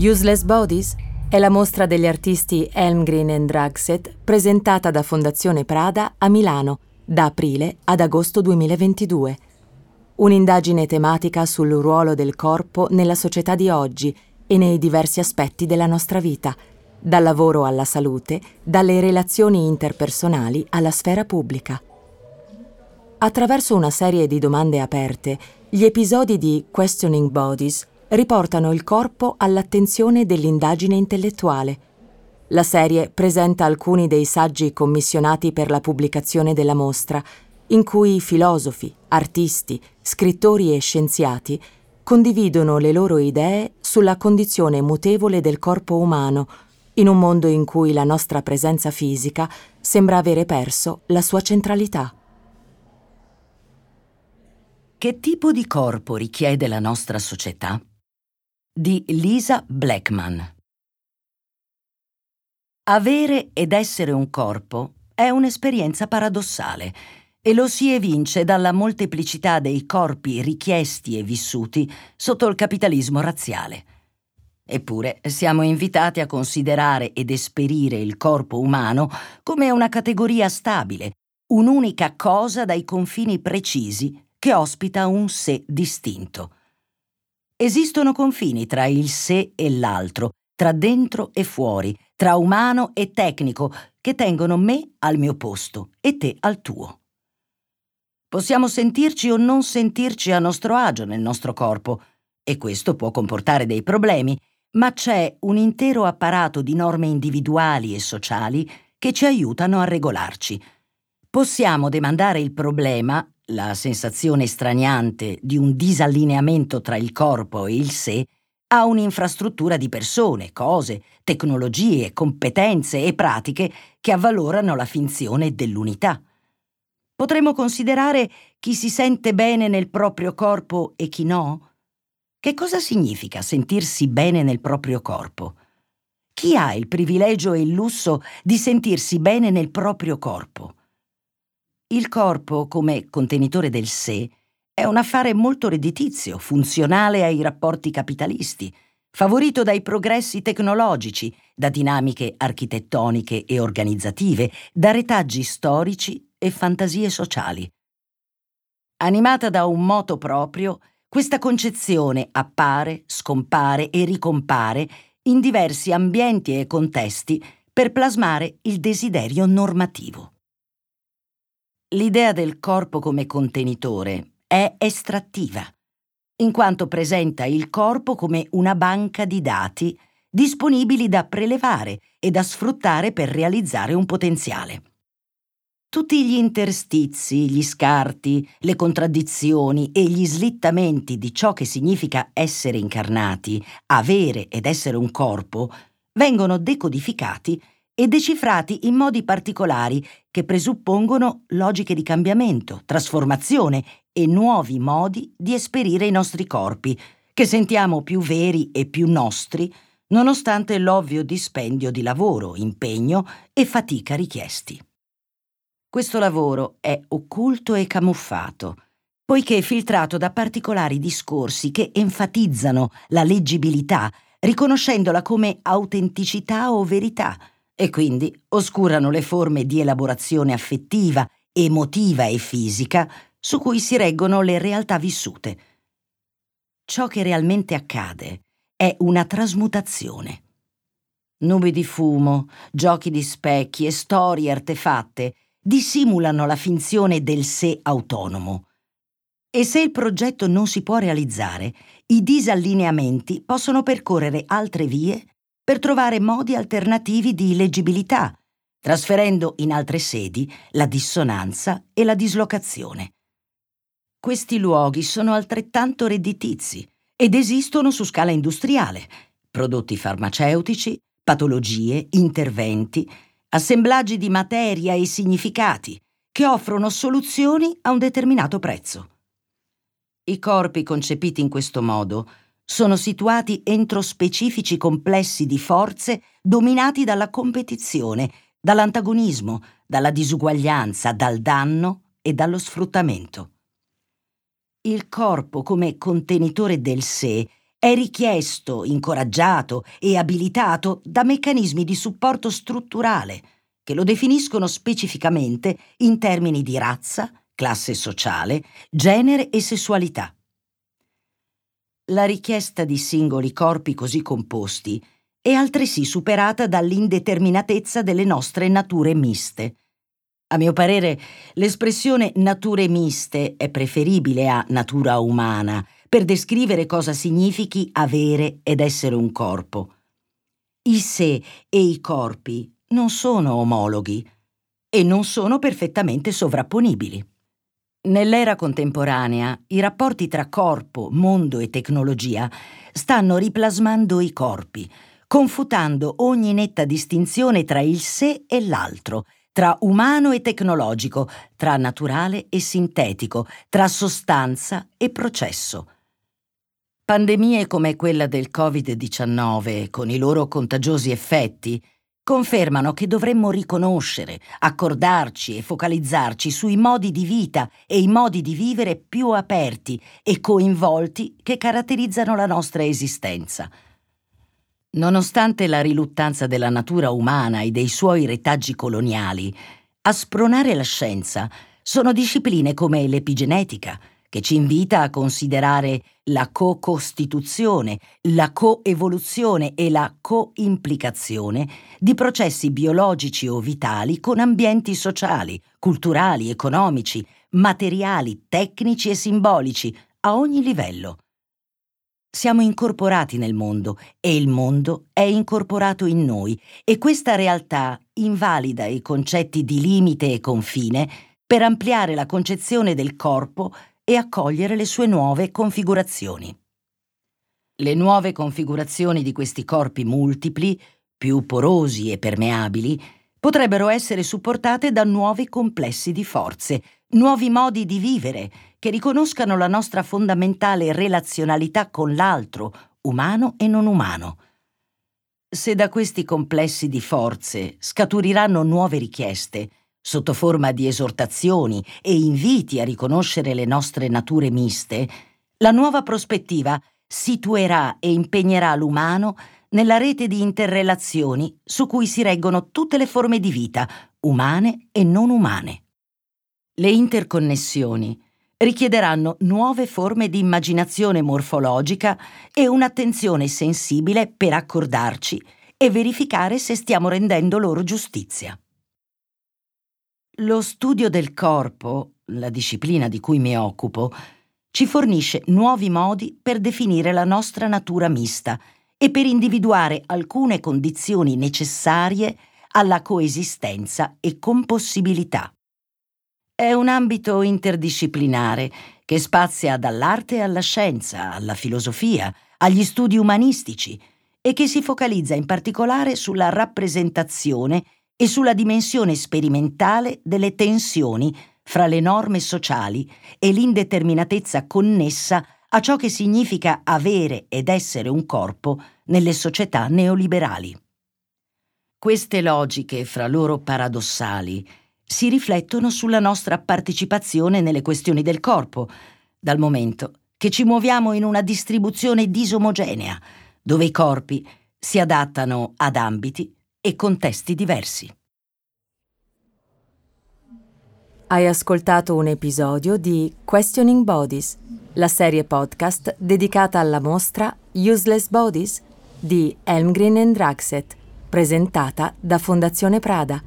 Useless Bodies è la mostra degli artisti Elmgreen e Dragset presentata da Fondazione Prada a Milano da aprile ad agosto 2022. Un'indagine tematica sul ruolo del corpo nella società di oggi e nei diversi aspetti della nostra vita, dal lavoro alla salute, dalle relazioni interpersonali alla sfera pubblica. Attraverso una serie di domande aperte, gli episodi di Questioning Bodies riportano il corpo all'attenzione dell'indagine intellettuale. La serie presenta alcuni dei saggi commissionati per la pubblicazione della mostra, in cui filosofi, artisti, scrittori e scienziati condividono le loro idee sulla condizione mutevole del corpo umano, in un mondo in cui la nostra presenza fisica sembra avere perso la sua centralità. Che tipo di corpo richiede la nostra società? Di Lisa Blackman. Avere ed essere un corpo è un'esperienza paradossale e lo si evince dalla molteplicità dei corpi richiesti e vissuti sotto il capitalismo razziale. Eppure siamo invitati a considerare ed esperire il corpo umano come una categoria stabile, un'unica cosa dai confini precisi che ospita un sé distinto. Esistono confini tra il sé e l'altro, tra dentro e fuori, tra umano e tecnico, che tengono me al mio posto e te al tuo. Possiamo sentirci o non sentirci a nostro agio nel nostro corpo, e questo può comportare dei problemi, ma c'è un intero apparato di norme individuali e sociali che ci aiutano a regolarci. Possiamo demandare il problema la sensazione straniante di un disallineamento tra il corpo e il sé a un'infrastruttura di persone, cose, tecnologie, competenze e pratiche che avvalorano la finzione dell'unità. Potremmo considerare chi si sente bene nel proprio corpo e chi no? Che cosa significa sentirsi bene nel proprio corpo? Chi ha il privilegio e il lusso di sentirsi bene nel proprio corpo? Il corpo, come contenitore del sé, è un affare molto redditizio, funzionale ai rapporti capitalisti, favorito dai progressi tecnologici, da dinamiche architettoniche e organizzative, da retaggi storici e fantasie sociali. Animata da un moto proprio, questa concezione appare, scompare e ricompare in diversi ambienti e contesti per plasmare il desiderio normativo. L'idea del corpo come contenitore è estrattiva, in quanto presenta il corpo come una banca di dati disponibili da prelevare e da sfruttare per realizzare un potenziale. Tutti gli interstizi, gli scarti, le contraddizioni e gli slittamenti di ciò che significa essere incarnati, avere ed essere un corpo, vengono decodificati e decifrati in modi particolari che presuppongono logiche di cambiamento, trasformazione e nuovi modi di esperire i nostri corpi, che sentiamo più veri e più nostri, nonostante l'ovvio dispendio di lavoro, impegno e fatica richiesti. Questo lavoro è occulto e camuffato, poiché filtrato da particolari discorsi che enfatizzano la leggibilità, riconoscendola come autenticità o verità, e quindi oscurano le forme di elaborazione affettiva, emotiva e fisica su cui si reggono le realtà vissute. Ciò che realmente accade è una trasmutazione. Nubi di fumo, giochi di specchi e storie artefatte dissimulano la finzione del sé autonomo. E se il progetto non si può realizzare, i disallineamenti possono percorrere altre vie per trovare modi alternativi di leggibilità, trasferendo in altre sedi la dissonanza e la dislocazione. Questi luoghi sono altrettanto redditizi ed esistono su scala industriale, prodotti farmaceutici, patologie, interventi, assemblaggi di materia e significati che offrono soluzioni a un determinato prezzo. I corpi concepiti in questo modo sono situati entro specifici complessi di forze dominati dalla competizione, dall'antagonismo, dalla disuguaglianza, dal danno e dallo sfruttamento. Il corpo come contenitore del sé è richiesto, incoraggiato e abilitato da meccanismi di supporto strutturale che lo definiscono specificamente in termini di razza, classe sociale, genere e sessualità. La richiesta di singoli corpi così composti è altresì superata dall'indeterminatezza delle nostre nature miste. A mio parere, l'espressione nature miste è preferibile a natura umana per descrivere cosa significhi avere ed essere un corpo. I sé e i corpi non sono omologhi e non sono perfettamente sovrapponibili. Nell'era contemporanea i rapporti tra corpo, mondo e tecnologia stanno riplasmando i corpi, confutando ogni netta distinzione tra il sé e l'altro, tra umano e tecnologico, tra naturale e sintetico, tra sostanza e processo. Pandemie come quella del Covid-19, con i loro contagiosi effetti, confermano che dovremmo riconoscere, accordarci e focalizzarci sui modi di vita e i modi di vivere più aperti e coinvolti che caratterizzano la nostra esistenza. Nonostante la riluttanza della natura umana e dei suoi retaggi coloniali, a spronare la scienza sono discipline come l'epigenetica, che ci invita a considerare la co-costituzione, la coevoluzione e la co-implicazione di processi biologici o vitali con ambienti sociali, culturali, economici, materiali, tecnici e simbolici a ogni livello. Siamo incorporati nel mondo e il mondo è incorporato in noi e questa realtà invalida i concetti di limite e confine per ampliare la concezione del corpo e accogliere le sue nuove configurazioni. Le nuove configurazioni di questi corpi multipli, più porosi e permeabili, potrebbero essere supportate da nuovi complessi di forze, nuovi modi di vivere che riconoscano la nostra fondamentale relazionalità con l'altro, umano e non umano. Se da questi complessi di forze scaturiranno nuove richieste, sotto forma di esortazioni e inviti a riconoscere le nostre nature miste, la nuova prospettiva situerà e impegnerà l'umano nella rete di interrelazioni su cui si reggono tutte le forme di vita, umane e non umane. Le interconnessioni richiederanno nuove forme di immaginazione morfologica e un'attenzione sensibile per accordarci e verificare se stiamo rendendo loro giustizia. Lo studio del corpo, la disciplina di cui mi occupo, ci fornisce nuovi modi per definire la nostra natura mista e per individuare alcune condizioni necessarie alla coesistenza e compossibilità. È un ambito interdisciplinare che spazia dall'arte alla scienza, alla filosofia, agli studi umanistici e che si focalizza in particolare sulla rappresentazione e sulla dimensione sperimentale delle tensioni fra le norme sociali e l'indeterminatezza connessa a ciò che significa avere ed essere un corpo nelle società neoliberali. Queste logiche, fra loro paradossali, si riflettono sulla nostra partecipazione nelle questioni del corpo, dal momento che ci muoviamo in una distribuzione disomogenea, dove i corpi si adattano ad ambiti e contesti diversi. Hai ascoltato un episodio di Questioning Bodies, la serie podcast dedicata alla mostra Useless Bodies di Elmgren and Draxet, presentata da Fondazione Prada.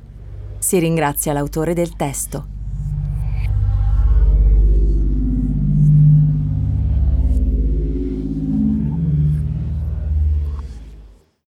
Si ringrazia l'autore del testo.